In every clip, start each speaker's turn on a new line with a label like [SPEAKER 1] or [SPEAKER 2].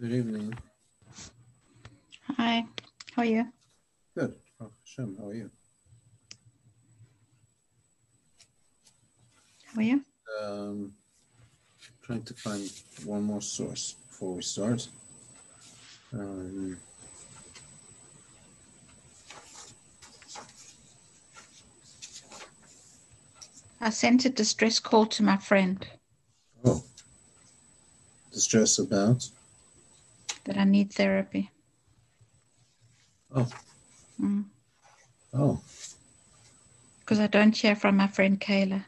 [SPEAKER 1] Good evening.
[SPEAKER 2] Hi, how are you?
[SPEAKER 1] Good. Oh, Hashem, how are you?
[SPEAKER 2] How are you?
[SPEAKER 1] Um, trying to find one more source before we start. Um,
[SPEAKER 2] I sent a distress call to my friend
[SPEAKER 1] oh, distress about.
[SPEAKER 2] that I need therapy.
[SPEAKER 1] Oh,
[SPEAKER 2] Mm.
[SPEAKER 1] oh,
[SPEAKER 2] Because I don't hear from my friend Kayla.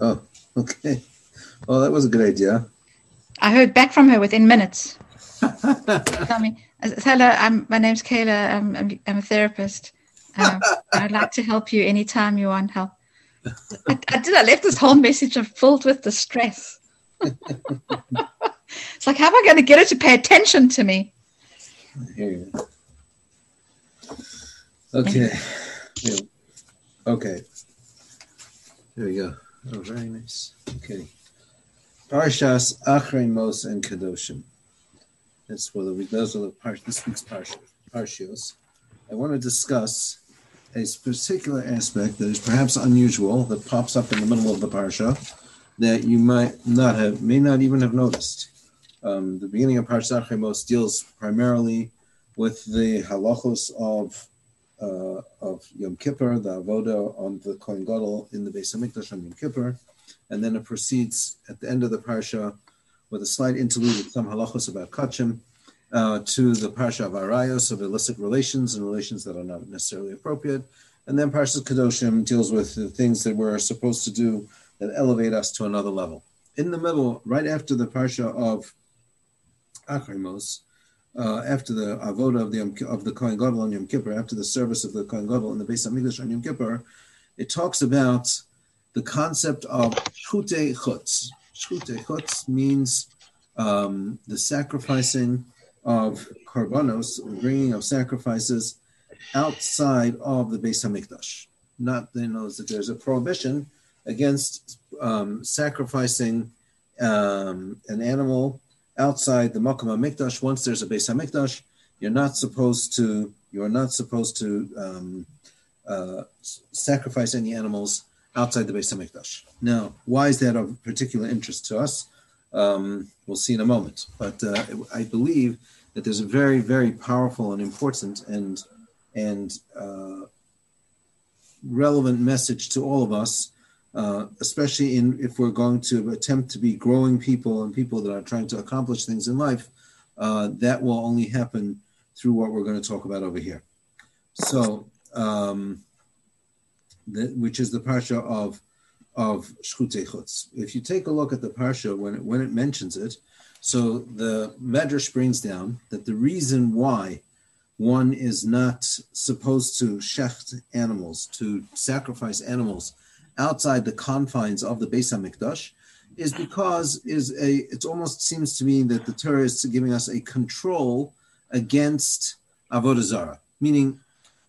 [SPEAKER 1] oh. Okay. Well, that was a good idea.
[SPEAKER 2] I heard back from her within minutes. Tell me, hello, I'm, my name's Kayla. I'm, I'm, I'm a therapist. Um, I'd like to help you anytime you want help. I, I did. I left this whole message filled with distress. It's like, how am I going to get her to pay attention to me?
[SPEAKER 1] Here you go. Okay. Yeah. Okay. There we go. Oh, very nice. Okay. Parshas Achrei Mos and Kadoshim. That's for the those are the par, this week's parsha, parshios. I want to discuss a particular aspect that is perhaps unusual that pops up in the middle of the parsha that you might not have, may not even have noticed. Um, the beginning of Parshas Achrei Mos deals primarily with the halachos of uh, of Yom Kippur, the avoda on the Kohen Gadol in the Beis Hamikdash on Yom Kippur, and then it proceeds at the end of the parsha with a slight interlude with some halachos about kachim uh, to the parsha of arayos of illicit relations and relations that are not necessarily appropriate, and then Parshas Kadoshim deals with the things that we're supposed to do that elevate us to another level. In the middle, right after the parsha of Achrei Mos, uh, after the avoda of the of the Kohen Gadol on Yom Kippur, after the service of the Kohen Gadol in the Beis Hamikdash on Yom Kippur, it talks about the concept of shchute chutz. Shchute chutz means um, the sacrificing of korbanos, bringing of sacrifices outside of the Beis Hamikdash. Not you know that there's a prohibition against um, sacrificing um, an animal outside the Makom HaMikdash, once there's a Beis HaMikdash, you're not supposed to you're not supposed to um, uh, sacrifice any animals outside the Beis HaMikdash. Now, why is that of particular interest to us? Um, we'll see in a moment. But uh, I believe that there's a very, very powerful and important and and uh, relevant message to all of us uh, especially in if we're going to attempt to be growing people and people that are trying to accomplish things in life, uh, that will only happen through what we're going to talk about over here. So, um, the, which is the parsha of of Chutz. If you take a look at the parsha when it, when it mentions it, so the Medrash brings down that the reason why one is not supposed to shecht animals, to sacrifice animals outside the confines of the Beis Hamikdash is because is a it almost seems to me that the Torah is giving us a control against avodah zarah, meaning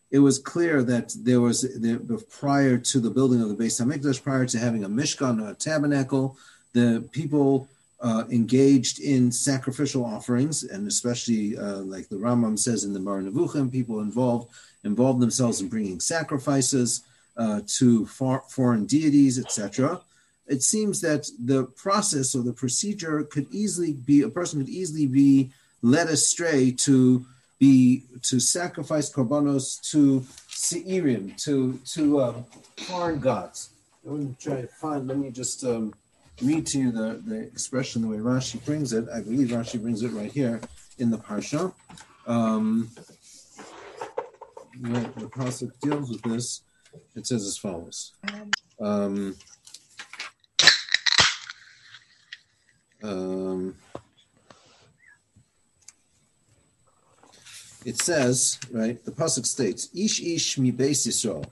[SPEAKER 1] it was clear that there was there, prior to the building of the Beis Hamikdash, prior to having a mishkan, a tabernacle, the people uh, engaged in sacrificial offerings, and especially uh, like the Rambam says in the Moreh Nevuchim, people involved involved themselves in bringing sacrifices uh, to foreign deities, etc. It seems that the process or the procedure could easily be a person could easily be led astray to be to sacrifice korbanos to seirim to to um, foreign gods. Me try to find. Let me just um, read to you the, the expression the way Rashi brings it. I believe Rashi brings it right here in the parsha. Um, the, the pasuk deals with this. It says as follows. Um, um, it says, right, the Pasuk states, Ish ish mi beis Yisrael,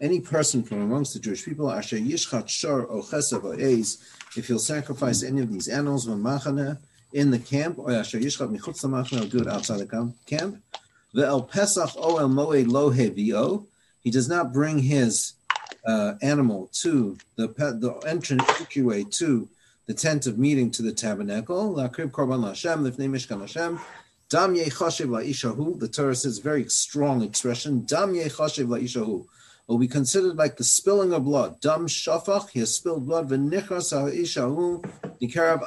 [SPEAKER 1] any person from amongst the Jewish people, asher yishchat shor o chesav if he'll sacrifice any of these animals, machane, in the camp, or asher yishchat michutz will do it outside the camp, the el pesach o el moed lo hevio, he does not bring his uh, animal to the the entrance to the tent of meeting to the tabernacle. Lakrib korban Hashem lifnei mishkan Hashem. Dam yechashiv la'ishahu. The Torah says very strong expression. Dam yechashiv la'ishahu will be considered like the spilling of blood. Dam shafach, he has spilled blood.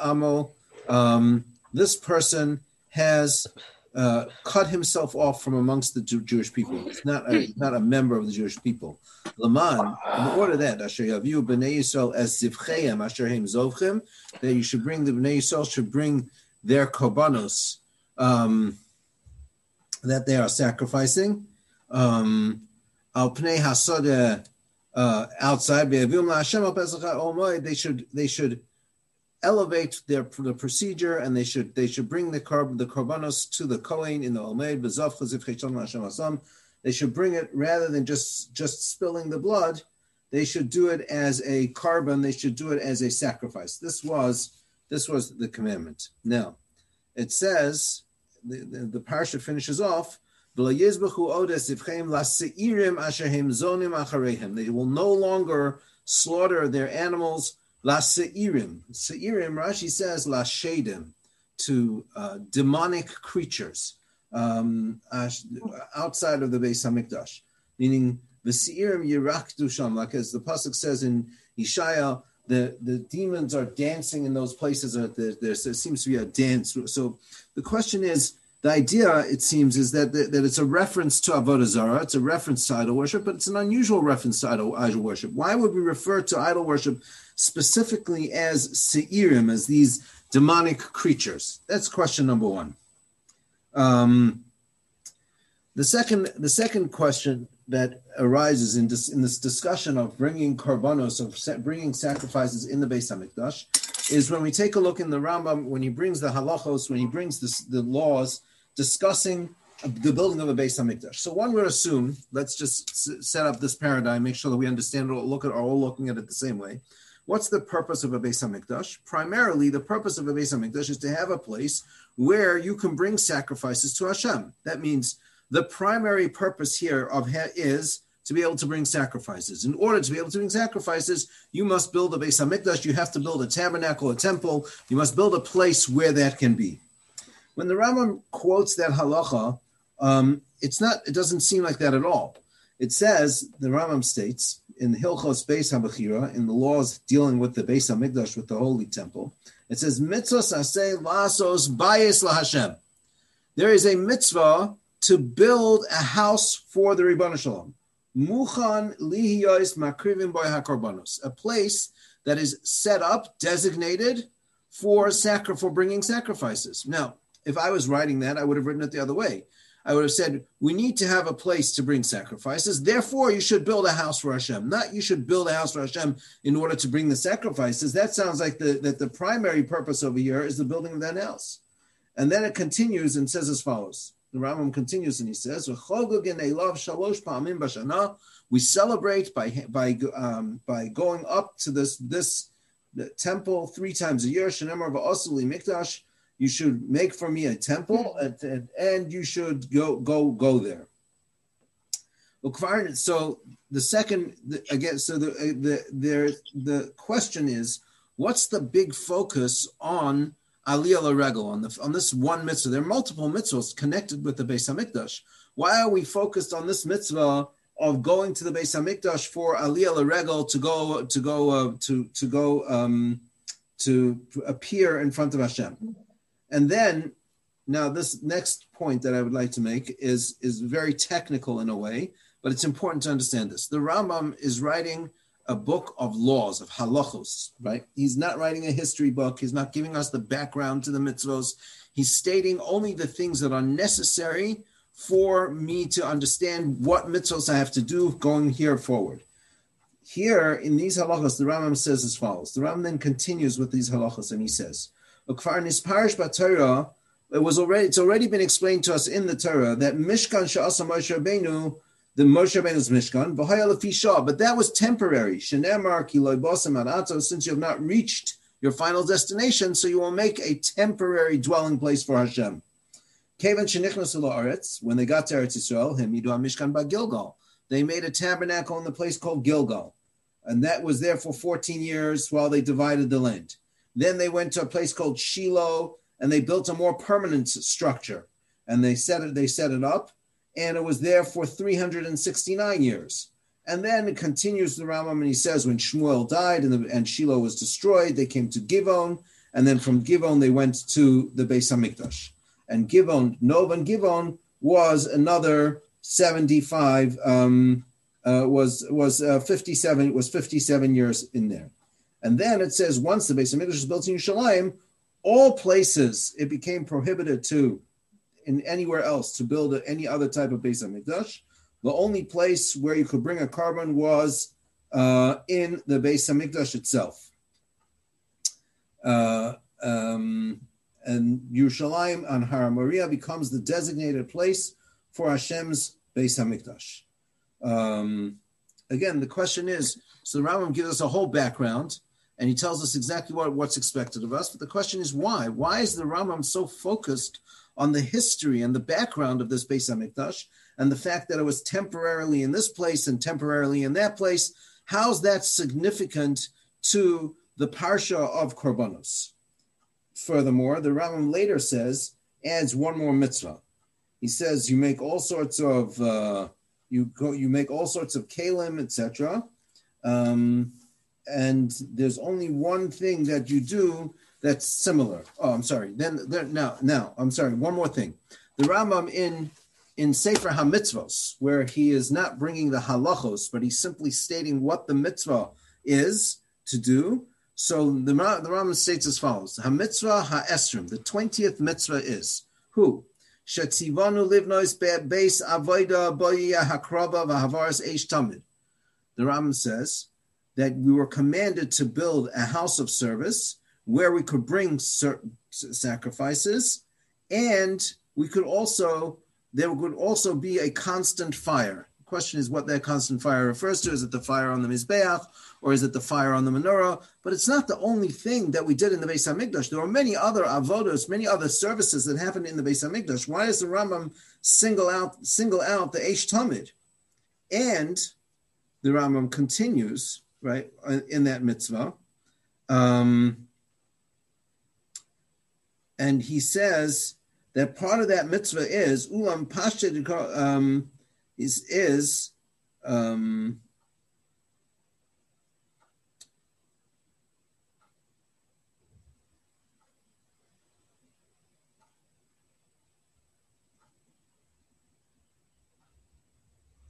[SPEAKER 1] Amo. Um, this person has uh, cut himself off from amongst the Jew- Jewish people. He's not a, not a member of the Jewish people. Laman, in order that Asher Yaviu Bnei Yisrael as Zivcheim Asher Heim Zovchem, that you should bring the Bnei Yisrael should bring their korbanos um, that they are sacrificing. Um, Al Pnei Hasodeh uh, outside they should they should elevate their the procedure and they should they should bring the carb the korbanos to the kohen in the bezav chazif Hashem asam. They should bring it rather than just just spilling the blood. They should do it as a korban. They should do it as a sacrifice. This was this was the commandment. Now, it says the the, the parsha finishes off. They will no longer slaughter their animals La Seirim. Seirim, Rashi says, La Shadim, to uh, demonic creatures um, outside of the Beis Hamikdash, meaning the Seirim Yirak Dusham, like as the Pasuk says in Ishaya, the, the demons are dancing in those places. There, there, there seems to be a dance. So the question is, the idea, it seems, is that, that, that it's a reference to Avodah Zarah, it's a reference to idol worship, but it's an unusual reference to idol, idol worship. Why would we refer to idol worship specifically as Seirim, as these demonic creatures? That's question number one. Um, the second, the second question that arises in this, in this discussion of bringing korbanos, of bringing sacrifices in the Beis Hamikdash, is when we take a look in the Rambam, when he brings the halachos, when he brings this, the laws discussing the building of a Beis Hamikdash. So one would assume, let's just set up this paradigm, make sure that we understand it, look at, are all looking at it the same way. What's the purpose of a Beis Hamikdash? Primarily, the purpose of a Beis Hamikdash is to have a place where you can bring sacrifices to Hashem. That means the primary purpose here of is to be able to bring sacrifices. In order to be able to bring sacrifices, you must build a Beis Hamikdash. You have to build a tabernacle, a temple. You must build a place where that can be. When the Rambam quotes that halacha, um, it's not. It doesn't seem like that at all. It says the Rambam states in the Hilchos Beis Habachira, in the laws dealing with the Beis Hamikdash, with the Holy Temple, it says mitzvos aseh lasos bayis laHashem. There is a mitzvah to build a house for the Ribbon Shalom. Muchan lihiyos makrivim boy hakorbanos, a place that is set up, designated for sacri- for bringing sacrifices. Now, if I was writing that, I would have written it the other way. I would have said, we need to have a place to bring sacrifices. Therefore, you should build a house for Hashem. Not you should build a house for Hashem in order to bring the sacrifices. That sounds like the, that the primary purpose over here is the building of that house. And then it continues and says as follows. The Rambam continues and he says, we celebrate by by um, by going up to this this temple three times a year. mikdash you should make for me a temple and, and, and you should go go go there. So the second again so the the there the question is what's the big focus on aliyah laregel on the on this one mitzvah? There are multiple mitzvahs connected with the Beis Hamikdash. Why are we focused on this mitzvah of going to the Beis Hamikdash for aliyah laregel to go to go uh, to to go um, to appear in front of Hashem and then now this next point that I would like to make is, is very technical in a way, but it's important to understand this. The Rambam is writing a book of laws, of halachos, right? He's not writing a history book. He's not giving us the background to the mitzvos. He's stating only the things that are necessary for me to understand what mitzvos I have to do going here forward. Here in these halachos, the Rambam says as follows. The Rambam then continues with these halachos and he says, it was already it's already been explained to us in the Torah that Mishkan Sha'asa Moshe Rabbeinu, the Moshe Rabbeinu's Mishkan, but that was temporary. Since you have not reached your final destination, so you will make a temporary dwelling place for Hashem. When they got to Eretz Yisrael, him yidu Mishkan ba Gilgal, they made a tabernacle in the place called Gilgal, and that was there for 14 years while they divided the land. Then they went to a place called Shiloh, and they built a more permanent structure, and they set it. They set it up, and it was there for 369 years. And then it continues the Rambam, and he says when Shmuel died and, the, and Shiloh was destroyed, they came to Givon, and then from Givon they went to the Beis Hamikdash. And Givon, Nov and Givon was another 75 um, uh, was was uh, 57 was 57 years in there and then it says once the Beis HaMikdash was built in Yerushalayim all places it became prohibited to in anywhere else to build any other type of Beis HaMikdash the only place where you could bring a korban was uh, in the Beis HaMikdash itself. Uh, um, and Yerushalayim on Har Moriah becomes the designated place for Hashem's Beis Hamikdash. Um, again, the question is: so the Rambam gives us a whole background, and he tells us exactly what, what's expected of us. But the question is why? Why is the Rambam so focused on the history and the background of this Beis Hamikdash and the fact that it was temporarily in this place and temporarily in that place? How's that significant to the parsha of Korbanos? Furthermore, the Rambam later says adds one more mitzvah. He says you make all sorts of uh, you go you make all sorts of kalim, etc. Um, and there's only one thing that you do that's similar. Oh, I'm sorry. Then there, now now I'm sorry. One more thing. The Rambam in in Sefer HaMitzvos, where he is not bringing the halachos, but he's simply stating what the mitzvah is to do. So the, the Rambam states as follows: HaMitzvah HaEsrim, the twentieth mitzvah is who livnois boya tamid. The Rambam says that we were commanded to build a house of service where we could bring sacrifices, and we could also there would also be a constant fire. The question is what that constant fire refers to. Is it the fire on the mizbeach? or is it the fire on the menorah? But it's not the only thing that we did in the Beis Hamikdash. There were many other avodos, many other services that happened in the Beis Hamikdash. Why does the Rambam single out single out the Eish Tamid? And the Rambam continues right in that mitzvah, um, and he says that part of that mitzvah is ulam pashtet um, is is um,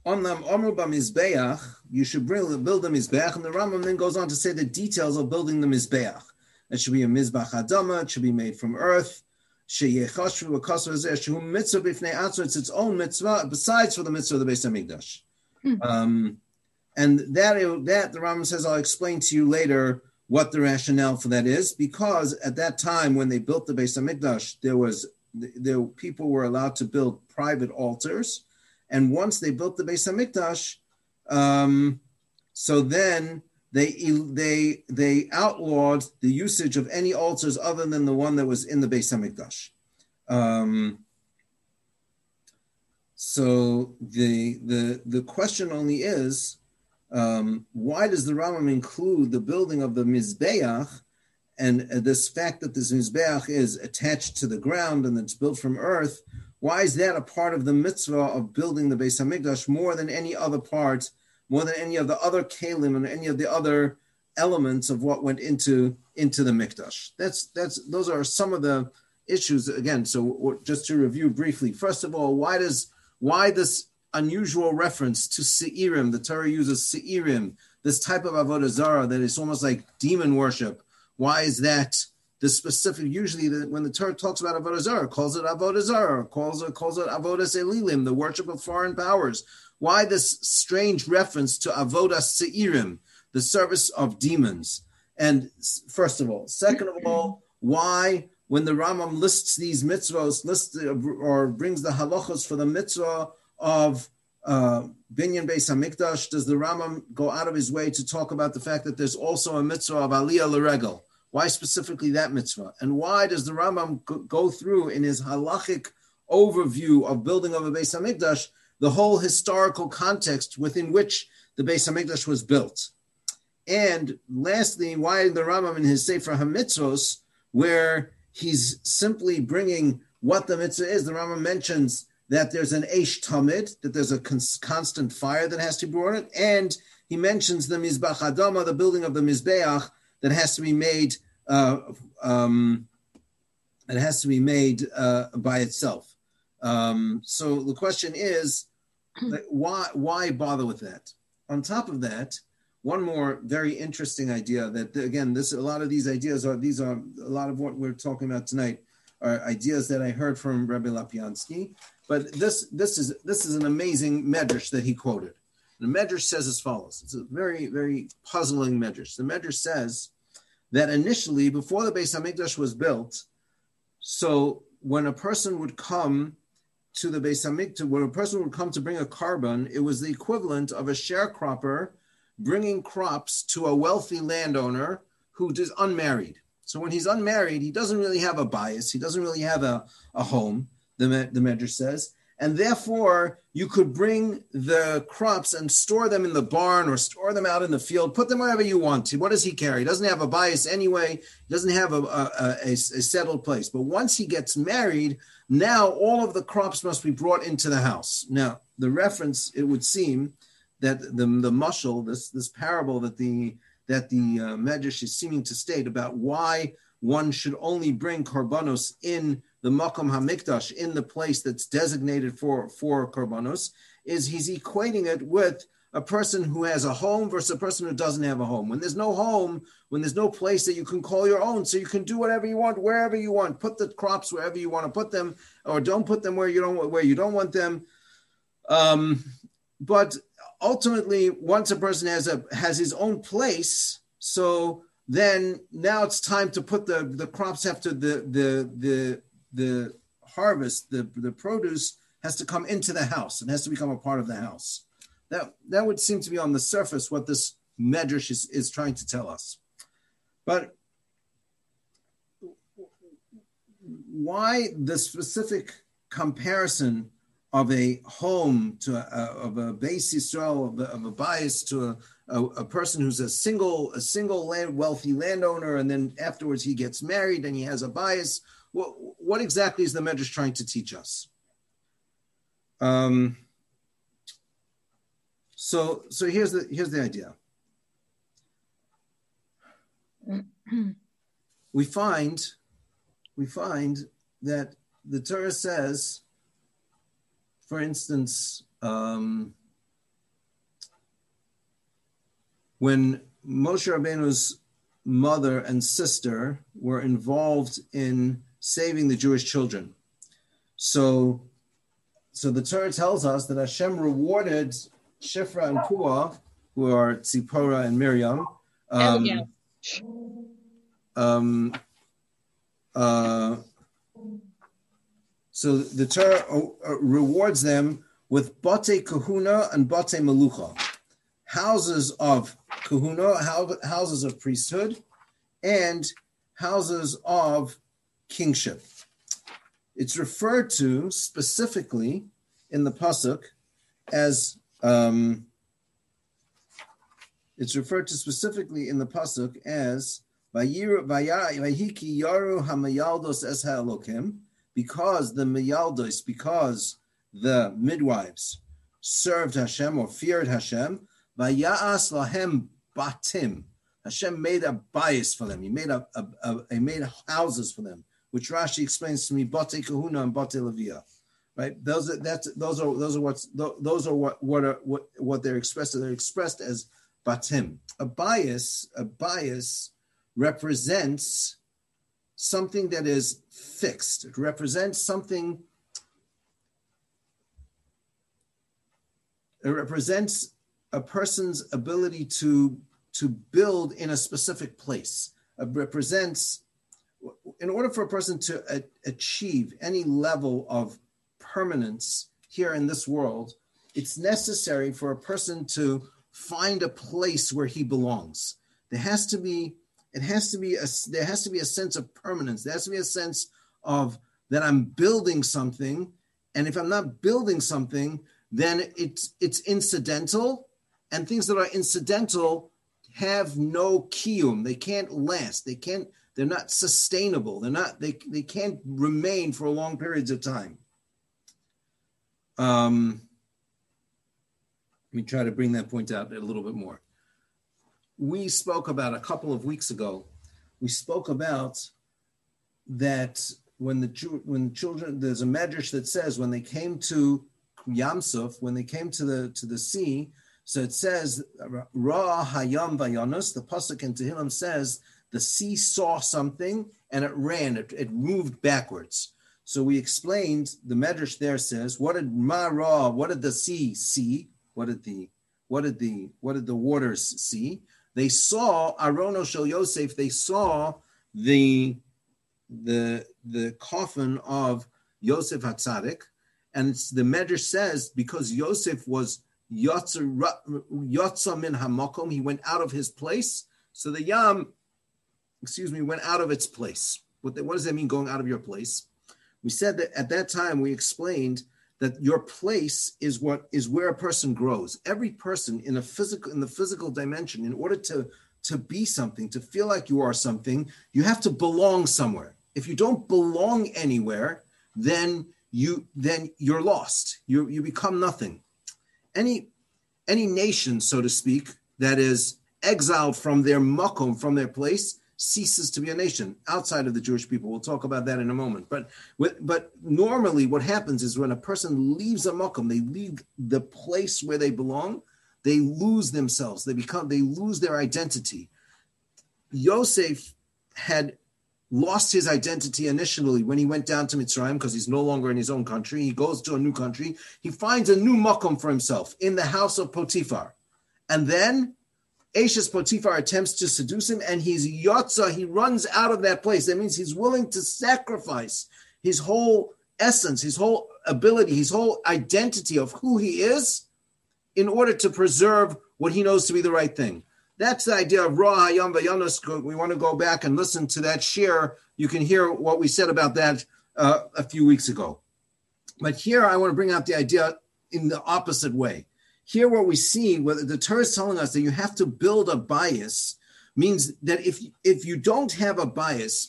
[SPEAKER 1] Onlam Omru Mizbeach, you should build, build the Mizbeach, and the Rambam then goes on to say the details of building the Mizbeach. It should be a Mizbach Adama, it should be made from earth. It's its own mitzvah, besides for the mitzvah of the Beis Hamikdash. Hmm. Um, and that, that the Rambam says, I'll explain to you later what the rationale for that is, because at that time when they built the Beis Hamikdash, there was there people were allowed to build private altars, and once they built the Beis Hamikdash, um, so then they they they outlawed the usage of any altars other than the one that was in the Beis Hamikdash. Um, so the the the question only is um, why does the Rambam include the building of the mizbeach and uh, this fact that this mizbeach is attached to the ground and it's built from earth? Why is that a part of the mitzvah of building the Beis Hamikdash more than any other part, more than any of the other kalim and any of the other elements of what went into into the mikdash? That's that's those are some of the issues again. So just to review briefly, first of all, why does why this unusual reference to seirim? The Torah uses seirim, this type of avodah zara that is almost like demon worship. Why is that? the specific, usually the, when the Torah talks about Avodah zara, calls it Avodah zara, calls it, calls it Avodah Selilim, the worship of foreign powers. Why this strange reference to Avodah Seirim, the service of demons? And first of all, second of all, why when the Rambam lists these mitzvahs, lists or brings the halachos for the mitzvah of uh, Binyan Beis Hamikdash, does the Rambam go out of his way to talk about the fact that there's also a mitzvah of Aliyah L'Regel? Why specifically that mitzvah? And why does the Rambam go through in his halachic overview of building of a Beis Hamikdash the whole historical context within which the Beis Hamikdash was built? And lastly, why the Rambam in his Sefer Hamitzvos, where he's simply bringing what the mitzvah is. The Rambam mentions that there's an Eish Tamid, that there's a cons- constant fire that has to be brought in, and he mentions the Mizbach Adama, the building of the Mizbeach, that has to be made. Uh, um, it has to be made uh, by itself. Um, so the question is, why why bother with that? On top of that, one more very interesting idea that again, this a lot of these ideas are these are a lot of what we're talking about tonight are ideas that I heard from Rabbi Lopiansky. But this this is this is an amazing medrash that he quoted. The medrash says as follows. It's a very very puzzling medrash. The medrash says that initially, before the Beis Hamikdash was built, so when a person would come to the Beis Hamikdash, when a person would come to bring a korban, it was the equivalent of a sharecropper bringing crops to a wealthy landowner who is unmarried. So when he's unmarried, he doesn't really have a bayis. He doesn't really have a, a home, the, the Medrash says. And therefore, you could bring the crops and store them in the barn or store them out in the field, put them wherever you want to. What does he care? He doesn't have a bayis anyway. He doesn't have a, a, a, a settled place. But once he gets married, now all of the crops must be brought into the house. Now, the reference, it would seem, that the the mushal, this this parable that the that the uh, Medrash is seeming to state about why one should only bring korbanos in the makom hamikdash in the place that's designated for for korbanos is he's equating it with a person who has a home versus a person who doesn't have a home. When there's no home, when there's no place that you can call your own, so you can do whatever you want, wherever you want, put the crops wherever you want to put them, or don't put them where you don't where you don't want them. Um, but ultimately, once a person has a has his own place, so then now it's time to put the the crops after the the the the harvest, the the produce has to come into the house and has to become a part of the house. That that would seem to be on the surface what this medrash is, is trying to tell us. But why the specific comparison of a home to a, of a base Yisrael, of a, of a bayis to a, a, a, person who's a single a single land, wealthy landowner, and then afterwards he gets married and he has a bayis. What, what exactly is the Medrash trying to teach us? Um, so so here's the here's the idea. we find we find that the Torah says for instance, um, when Moshe Rabbeinu's mother and sister were involved in saving the Jewish children. So, so the Torah tells us that Hashem rewarded Shifra and Pua, who are Tzipora and Miriam, um, yeah. um, uh, so the Torah uh, rewards them with bate kahuna and bate malucha, houses of kahuna, houses of priesthood, and houses of kingship. It's referred to specifically in the pasuk as um, it's referred to specifically in the pasuk as Vayiki Yaru Hamayaldos Es Ha'elokim, because the Miyaldos, because the midwives served Hashem or feared Hashem, Vaya'as lahem batim. Hashem made a bayis for them. He made a, a, a, he made houses for them, which Rashi explains to me, Bate Kahuna and Bate Levia. Right? Those are that's those are those are what's those are what what are what, what they're expressed. They're expressed as batim. A bayis, a bayis represents something that is fixed. It represents something, it represents a person's ability to, to build in a specific place. It represents, in order for a person to a, achieve any level of permanence here in this world, it's necessary for a person to find a place where he belongs. There has to be it has to be a there has to be a sense of permanence. There has to be a sense of that I'm building something, and if I'm not building something, then it's it's incidental, and things that are incidental have no kiyum. They can't last. They can't. They're not sustainable. They're not. They they can't remain for long periods of time. Um, let me try to bring that point out a little bit more. We spoke about a couple of weeks ago. We spoke about that when the when children there's a medrash that says when they came to Yamsuf, when they came to the to the sea, so it says Ra Hayam Vayanus, the pasuk in Tehillim says the sea saw something and it ran, it, it moved backwards. So we explained the medrash there says, what did Mara, what did the sea see? What did the what did the what did the waters see? They saw Arono Shel Yosef, they saw the the the coffin of Yosef Hatzadik, and the Medrash says because Yosef was Yotza min Hamakom, he went out of his place. So the Yam, excuse me, went out of its place. What, the, what does that mean, going out of your place? We said that at that time we explained that your place is what is where a person grows. Every person in a physical in the physical dimension, in order to to be something, to feel like you are something, you have to belong somewhere. If you don't belong anywhere, then you then you're lost. You you become nothing. Any any nation, so to speak, that is exiled from their makom, from their place, ceases to be a nation outside of the Jewish people. We'll talk about that in a moment. But but normally, what happens is when a person leaves a makom, they leave the place where they belong. They lose themselves. They become. They lose their identity. Yosef had lost his identity initially when he went down to Mitzrayim because he's no longer in his own country. He goes to a new country. He finds a new makom for himself in the house of Potiphar. And then Ashes Potiphar attempts to seduce him and he's yotza. He runs out of that place. That means he's willing to sacrifice his whole essence, his whole ability, his whole identity of who he is in order to preserve what he knows to be the right thing. That's the idea of Ra Hayam Vayanus. We want to go back and listen to that share. You can hear what we said about that uh, a few weeks ago. But here I want to bring out the idea in the opposite way. Here, what we see, whether the Torah is telling us that you have to build a bayis, means that if if you don't have a bayis,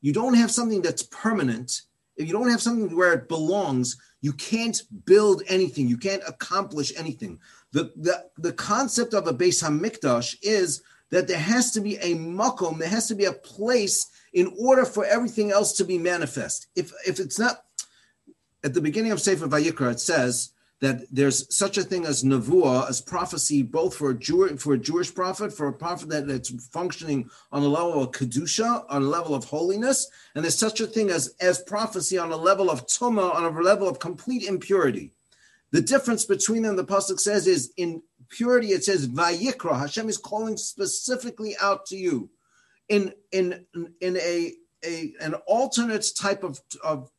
[SPEAKER 1] you don't have something that's permanent. If you don't have something where it belongs, you can't build anything. You can't accomplish anything. The, the, the concept of a Beis Hamikdash is that there has to be a makom, there has to be a place in order for everything else to be manifest. If, if it's not, at the beginning of Sefer Vayikra, it says that there's such a thing as nevuah, as prophecy, both for a Jew, for a Jewish prophet, for a prophet that, that's functioning on a level of kedusha, on a level of holiness, and there's such a thing as as prophecy on a level of tuma, on a level of complete impurity. The difference between them, the pasuk says, is in purity. It says vayikra. Hashem is calling specifically out to you. In in in a a an alternate type of of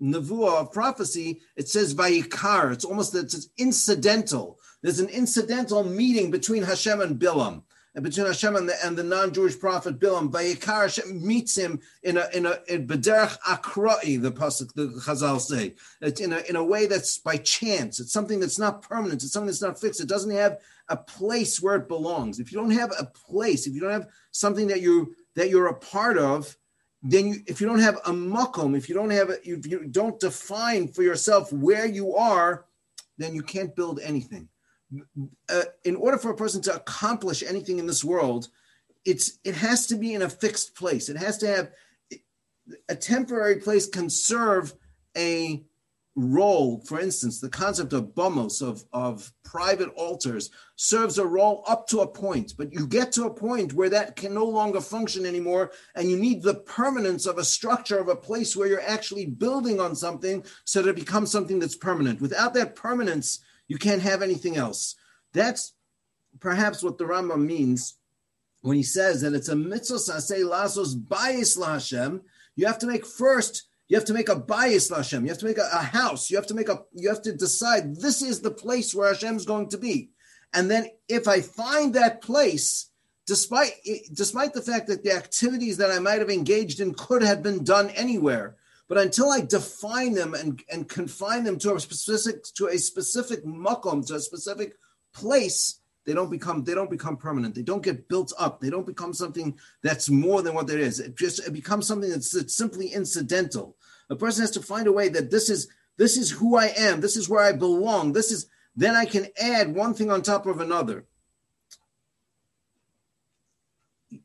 [SPEAKER 1] nevuah of prophecy, it says vayikar. It's almost it's incidental. There's an incidental meeting between Hashem and Bilam and between Hashem and the, and the non-Jewish prophet Bilam, Vayikar Hashem meets him in a in a in Bederach Akrai, the pasuk the Chazal say, it's in a in a way that's by chance. It's something that's not permanent. It's something that's not fixed. It doesn't have a place where it belongs. If you don't have a place, if you don't have something that you that you're a part of, then you, if you don't have a makom, if you don't have a, if you don't define for yourself where you are, then you can't build anything uh, in order for a person to accomplish anything in this world, it's it has to be in a fixed place. It has to have a temporary place can serve a role. For instance, the concept of bomos of, of private altars serves a role up to a point, but you get to a point where that can no longer function anymore, and you need the permanence of a structure of a place where you're actually building on something so that it becomes something that's permanent. Without that permanence, you can't have anything else. That's perhaps what the Rambam means when he says that it's a mitzvah say lasos bayis Hashem. You have to make first. You have to make a bayis Hashem. You have to make a, a, house. You have to make a. You have to decide this is the place where Hashem is going to be, and then if I find that place, despite despite the fact that the activities that I might have engaged in could have been done anywhere, but until I define them and, and confine them to a specific to a specific makom, to a specific place, They don't become they don't become permanent. They don't get built up. They don't become something that's more than what there is. It just it becomes something that's, that's simply incidental. A person has to find a way that this is this is who I am. This is where I belong. This is then I can add one thing on top of another.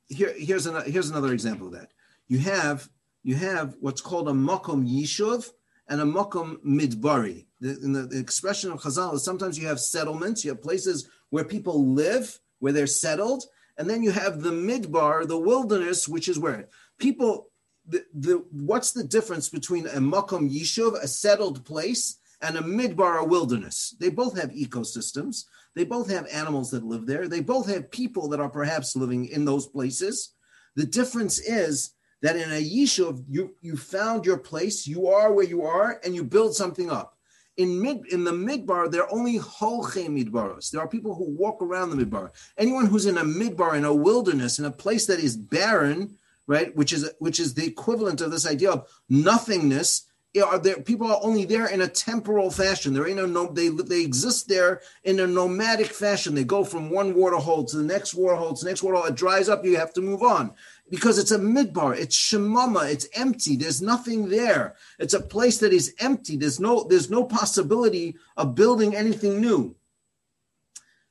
[SPEAKER 1] Here, here's another here's another example of that. You have you have what's called a makom yishuv and a makom midbari. The, in the, expression of Chazal sometimes you have settlements, you have places where people live, where they're settled, and then you have the midbar, the wilderness, which is where people. The, the what's the difference between a makom yishuv, a settled place, and a midbar, a wilderness? They both have ecosystems. They both have animals that live there. They both have people that are perhaps living in those places. The difference is that in a yishuv, you, you found your place, you are where you are, and you build something up. In mid in the midbar, there are only holche midbaros. There are people who walk around the midbar. Anyone who's in a midbar, in a wilderness, in a place that is barren, right, which is which is the equivalent of this idea of nothingness, eh, are there people are only there in a temporal fashion they're in a no they they exist there in a nomadic fashion they go from one water hole to the next water hole to the next water hole it dries up you have to move on because it's a midbar, it's shemama, it's empty. There's nothing there. It's a place that is empty. There's no there's no possibility of building anything new.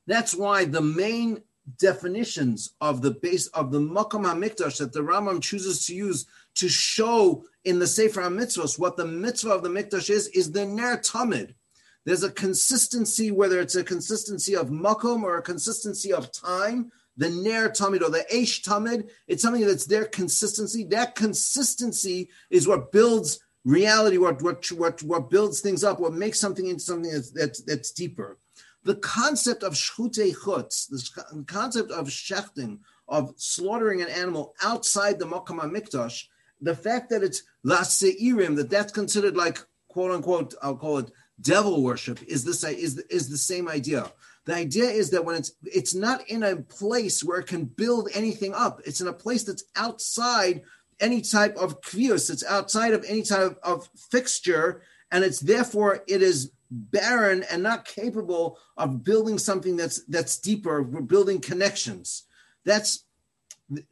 [SPEAKER 1] That's why the main definitions of the base of the Makam HaMikdash that the Rambam chooses to use to show in the Sefer HaMitzvos what the mitzvah of the Mikdash is, is the Ner Tamid. There's a consistency, whether it's a consistency of Makom or a consistency of time, the Ner Tamid or the Eish Tamid, it's something that's their consistency. That consistency is what builds reality, what what what, what builds things up, what makes something into something that's that's, that's deeper. The concept of shchute chutz, the concept of shechting, of slaughtering an animal outside the Makam Mikdash, the fact that it's la seirim, that that's considered like quote unquote, I'll call it devil worship, is this is is the same idea. The idea is that when it's it's not in a place where it can build anything up. It's in a place that's outside any type of kvius. It's outside of any type of, fixture, and it's therefore it is barren and not capable of building something that's that's deeper. We're building connections. That's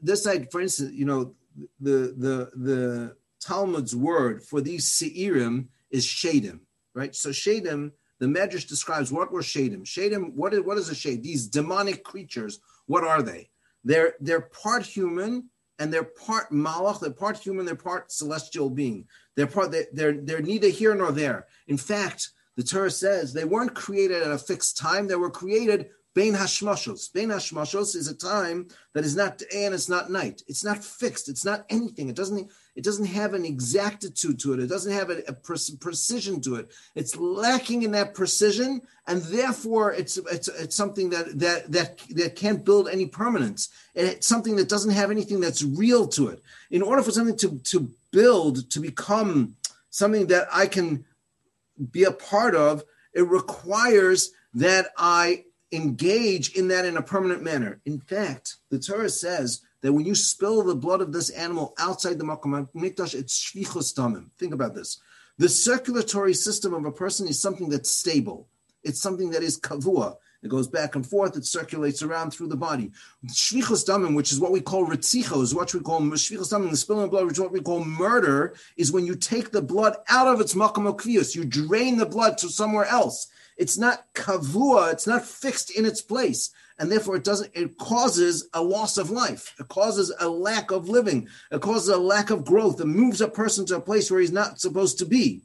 [SPEAKER 1] this side, for instance, you know, the the the Talmud's word for these seirim is shadim, right? So shadim the Medrash describes what were Shadim. Shadim, what is, what is a Shade? These demonic creatures, what are they? They're, they're part human and they're part malach, they're part human, they're part celestial being. They're part, they're, they're, they're neither here nor there. In fact, the Torah says they weren't created at a fixed time, they were created Bein Hashmashos. Bein Hashmashos is a time that is not day and it's not night. It's not fixed. It's not anything. It doesn't it doesn't have an exactitude to it. It doesn't have a, a precision to it. It's lacking in that precision, and therefore it's it's, it's something that that that that can't build any permanence. It's something that doesn't have anything that's real to it. In order for something to to build to become something that I can be a part of, it requires that I engage in that in a permanent manner. In fact, the Torah says that when you spill the blood of this animal outside the Makom Mikdash, it's shvichus damim. Think about this. The circulatory system of a person is something that's stable. It's something that is kavua. It goes back and forth. It circulates around through the body. Shvichus damim, which is what we call ritzicho, is what we call shvichus damim. The spilling of blood, which is what we call murder, is when you take the blood out of its makom You drain the blood to somewhere else. It's not kavua. It's not fixed in its place and therefore it doesn't it causes a loss of life. It causes a lack of living. It causes a lack of growth. It moves a person to a place where he's not supposed to be.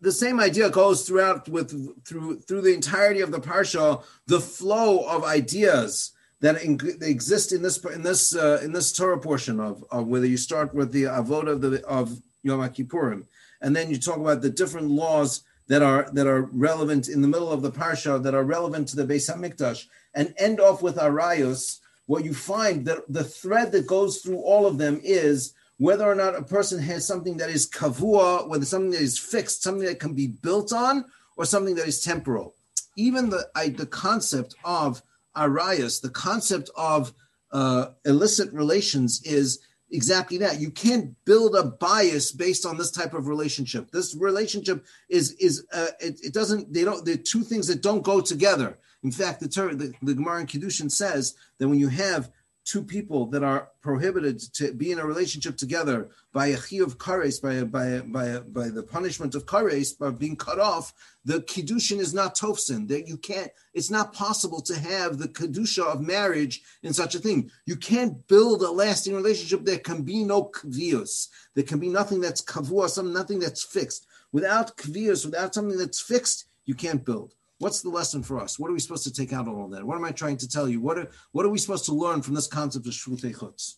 [SPEAKER 1] The same idea goes throughout with through through the entirety of the parsha the flow of ideas that exist in this in this uh, in this Torah portion of, of whether you start with the avod of the of Yom Kippurim and then you talk about the different laws that are that are relevant in the middle of the parsha that are relevant to the Beis Hamikdash, and end off with Arayos, what you find that the thread that goes through all of them is whether or not a person has something that is kavua, whether something that is fixed, something that can be built on, or something that is temporal. Even the I, the concept of arayas, the concept of uh, illicit relations is exactly that. You can't build a bayis based on this type of relationship. This relationship is is uh, it, it, doesn't they don't they're two things that don't go together. In fact, the, the, the Gemara in Kiddushin says that when you have two people that are prohibited to be in a relationship together by a chiyuv kares, by, by, by, by the punishment of kares, by being cut off, the kiddushin is not tofsin. That you can't, it's not possible to have the kedusha of marriage in such a thing. You can't build a lasting relationship. There can be no kvius. There can be nothing that's kavua, some nothing that's fixed. Without kvius, without something that's fixed, you can't build. What's the lesson for us? What are we supposed to take out of all that? What am I trying to tell you? What are, what are we supposed to learn from this concept of Shchutei Chutz?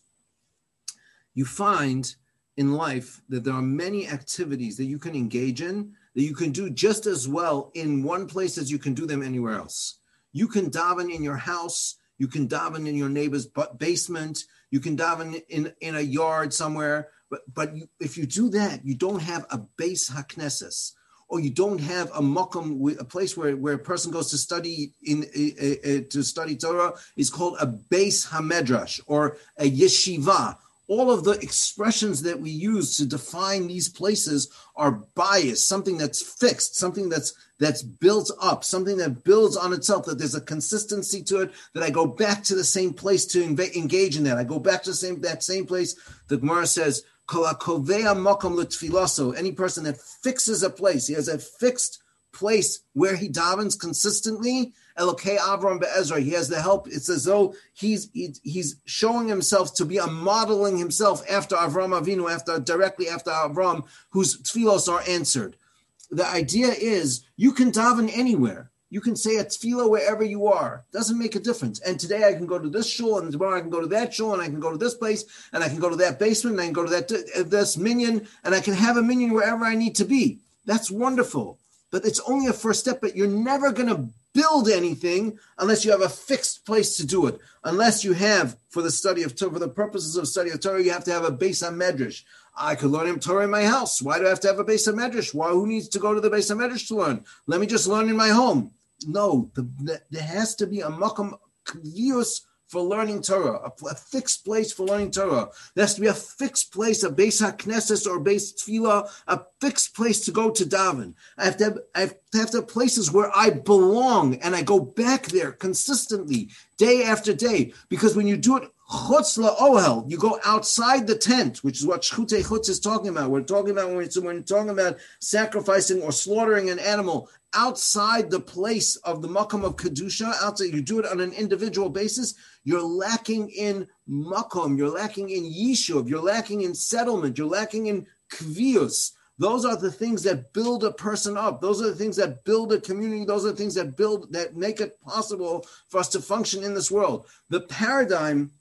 [SPEAKER 1] You find in life that there are many activities that you can engage in that you can do just as well in one place as you can do them anywhere else. You can daven in your house, you can daven in your neighbor's basement, you can daven in, in a yard somewhere, but, but you, if you do that, you don't have a beis hakneses or you don't have a makom, a place where, where a person goes to study in to study Torah, is called a beis hamedrash or a yeshiva. All of the expressions that we use to define these places are biased, something that's fixed, something that's that's built up, something that builds on itself, that there's a consistency to it, that I go back to the same place to engage in that. I go back to the same that same place. The Gemara says, any person that fixes a place, he has a fixed place where he davens consistently. Elokei Avram Be'ezra, he has the help. It's as though he's he's showing himself to be a modeling himself after Avram Avinu, after directly after Avram, whose tefillos are answered. The idea is you can daven anywhere. You can say a tefillah wherever you are. Doesn't make a difference. And today I can go to this shul, and tomorrow I can go to that shul, and I can go to this place, and I can go to that basement, and I can go to that uh, this minyan, and I can have a minyan wherever I need to be. That's wonderful. But it's only a first step, but you're never going to build anything unless you have a fixed place to do it. Unless you have, for the study of for the purposes of study of Torah, you have to have a beis hamedrash. I could learn him Torah in my house. Why do I have to have a beis hamedrash? Why? Who needs to go to the beis hamedrash to learn? Let me just learn in my home. No, the, the, there has to be a makom kvius for learning Torah, a, a, fixed place for learning Torah. There has to be a fixed place, a beis haknesses or beis tefillah, a fixed place to go to daven. I have to have, I have to have to have places where I belong, and I go back there consistently, day after day. Because when you do it chutz ohel, you go outside the tent, which is what shchutei chutz is talking about. We're talking about when, we're talking about sacrificing or slaughtering an animal outside the place of the makam of kedusha. Outside, you do it on an individual basis. You're lacking in makom. You're lacking in yishuv. You're lacking in settlement. You're lacking in kvius. Those are the things that build a person up. Those are the things that build a community. Those are the things that build that make it possible for us to function in this world. The paradigm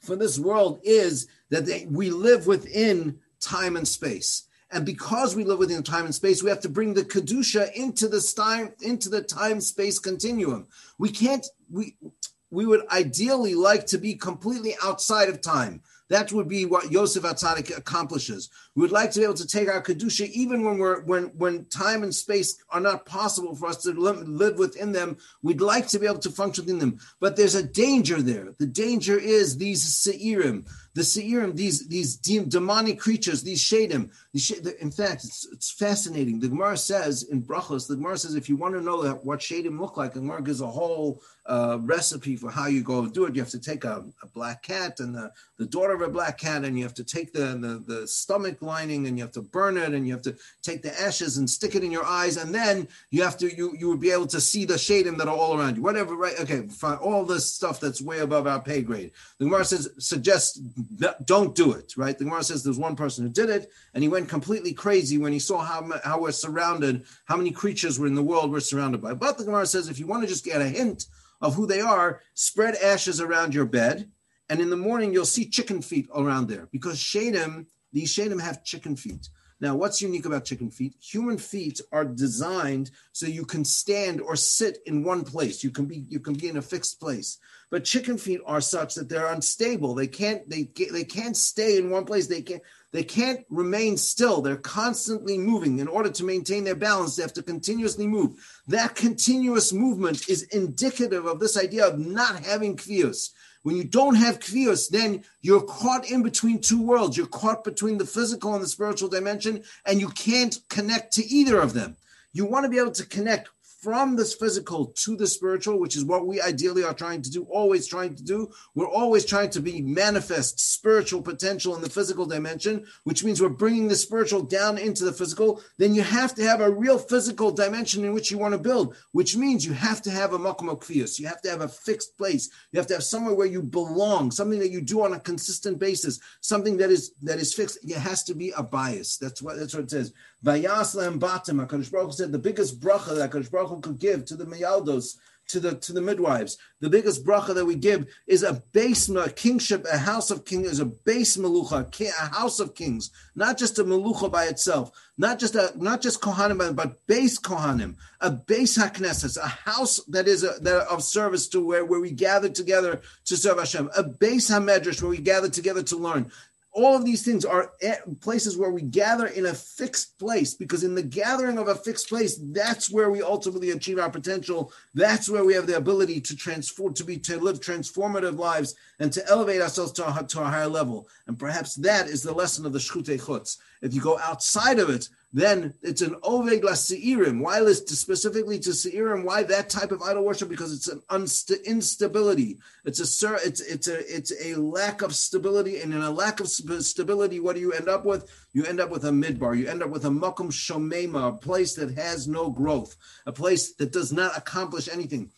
[SPEAKER 1] for this world is that they, we live within time and space. And because we live within time and space, we have to bring the kedusha into the time into the time space continuum. We can't. We we would ideally like to be completely outside of time. That would be what Yosef HaTzadik accomplishes. We would like to be able to take our kedusha even when we're when when time and space are not possible for us to live within them. We'd like to be able to function within them, but there's a danger there. The danger is these seirim, the seirim, these these demonic creatures, these shadim. in fact, it's, it's fascinating. The Gemara says in Brachos, the Gemara says if you want to know that, what shadim look like, the Gemara gives a whole uh, recipe for how you go do it. You have to take a, a black cat and the, the daughter of a black cat, and you have to take the, the, the stomach lining and you have to burn it, and you have to take the ashes and stick it in your eyes, and then you have to you you would be able to see the shadim that are all around you. Whatever, right? Okay, fine. All this stuff that's way above our pay grade. The Gemara says suggests don't do it. Right? The Gemara says there's one person who did it, and he went completely crazy when he saw how how we're surrounded, how many creatures were in the world we're surrounded by. But the Gemara says if you want to just get a hint of who they are, spread ashes around your bed, and in the morning you'll see chicken feet around there because shadim, these shadim have chicken feet. Now, what's unique about chicken feet? Human feet are designed so you can stand or sit in one place. You can be you can be in a fixed place. But chicken feet are such that they're unstable. They can't they they can't stay in one place. They can't they can't remain still. They're constantly moving. In order to maintain their balance, they have to continuously move. That continuous movement is indicative of this idea of not having kvius. When you don't have kvius, then you're caught in between two worlds. You're caught between the physical and the spiritual dimension, and you can't connect to either of them. You want to be able to connect from this physical to the spiritual, which is what we ideally are trying to do, always trying to do. We're always trying to be manifest spiritual potential in the physical dimension, which means we're bringing the spiritual down into the physical. Then you have to have a real physical dimension in which you want to build, which means you have to have a makom You have to have a fixed place. You have to have somewhere where you belong, something that you do on a consistent basis, something that is that is fixed. It has to be a bayis. That's what that's what it says. Vaya'as lahem batim. Hakadosh Baruch said the biggest bracha that Hakadosh Baruch could give to the mayaldos, to the to the midwives. The biggest bracha that we give is a base a kingship, a house of kings, is a beis melucha, a house of kings, not just a melucha by itself, not just a not just kohanim, but beis kohanim, a beis haknesses, a house that is a, that of service to where where we gather together to serve Hashem, a beis hamedrash where we gather together to learn, all of these things are eh, places where we gather in a fixed place because in the gathering of a fixed place that's where we ultimately achieve our potential. That's where we have the ability to transform to be to live transformative lives and to elevate ourselves to a, to a higher level. And perhaps that is the lesson of the shchutei chutz if you go outside of it then it's an oveg la. Why list specifically to seirim? Why that type of idol worship? Because it's an instability. It's a it's it's a it's a lack of stability, and in a lack of stability, what do you end up with? You end up with a midbar. You end up with a makom shomema, a place that has no growth, a place that does not accomplish anything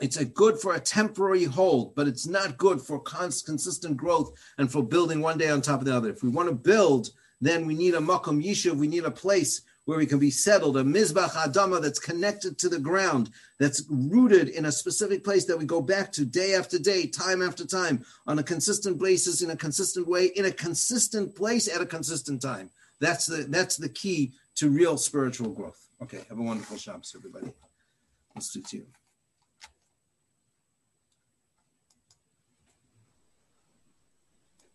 [SPEAKER 1] it's a good for a temporary hold, but it's not good for cons- consistent growth and for building one day on top of the other. If we want to build, then we need a makom yishuv, we need a place where we can be settled, a mizbach adama that's connected to the ground, that's rooted in a specific place that we go back to day after day, time after time, on a consistent basis, in a consistent way, in a consistent place at a consistent time. That's the that's the key to real spiritual growth. Okay, have a wonderful Shabbos, everybody. Let's do to you.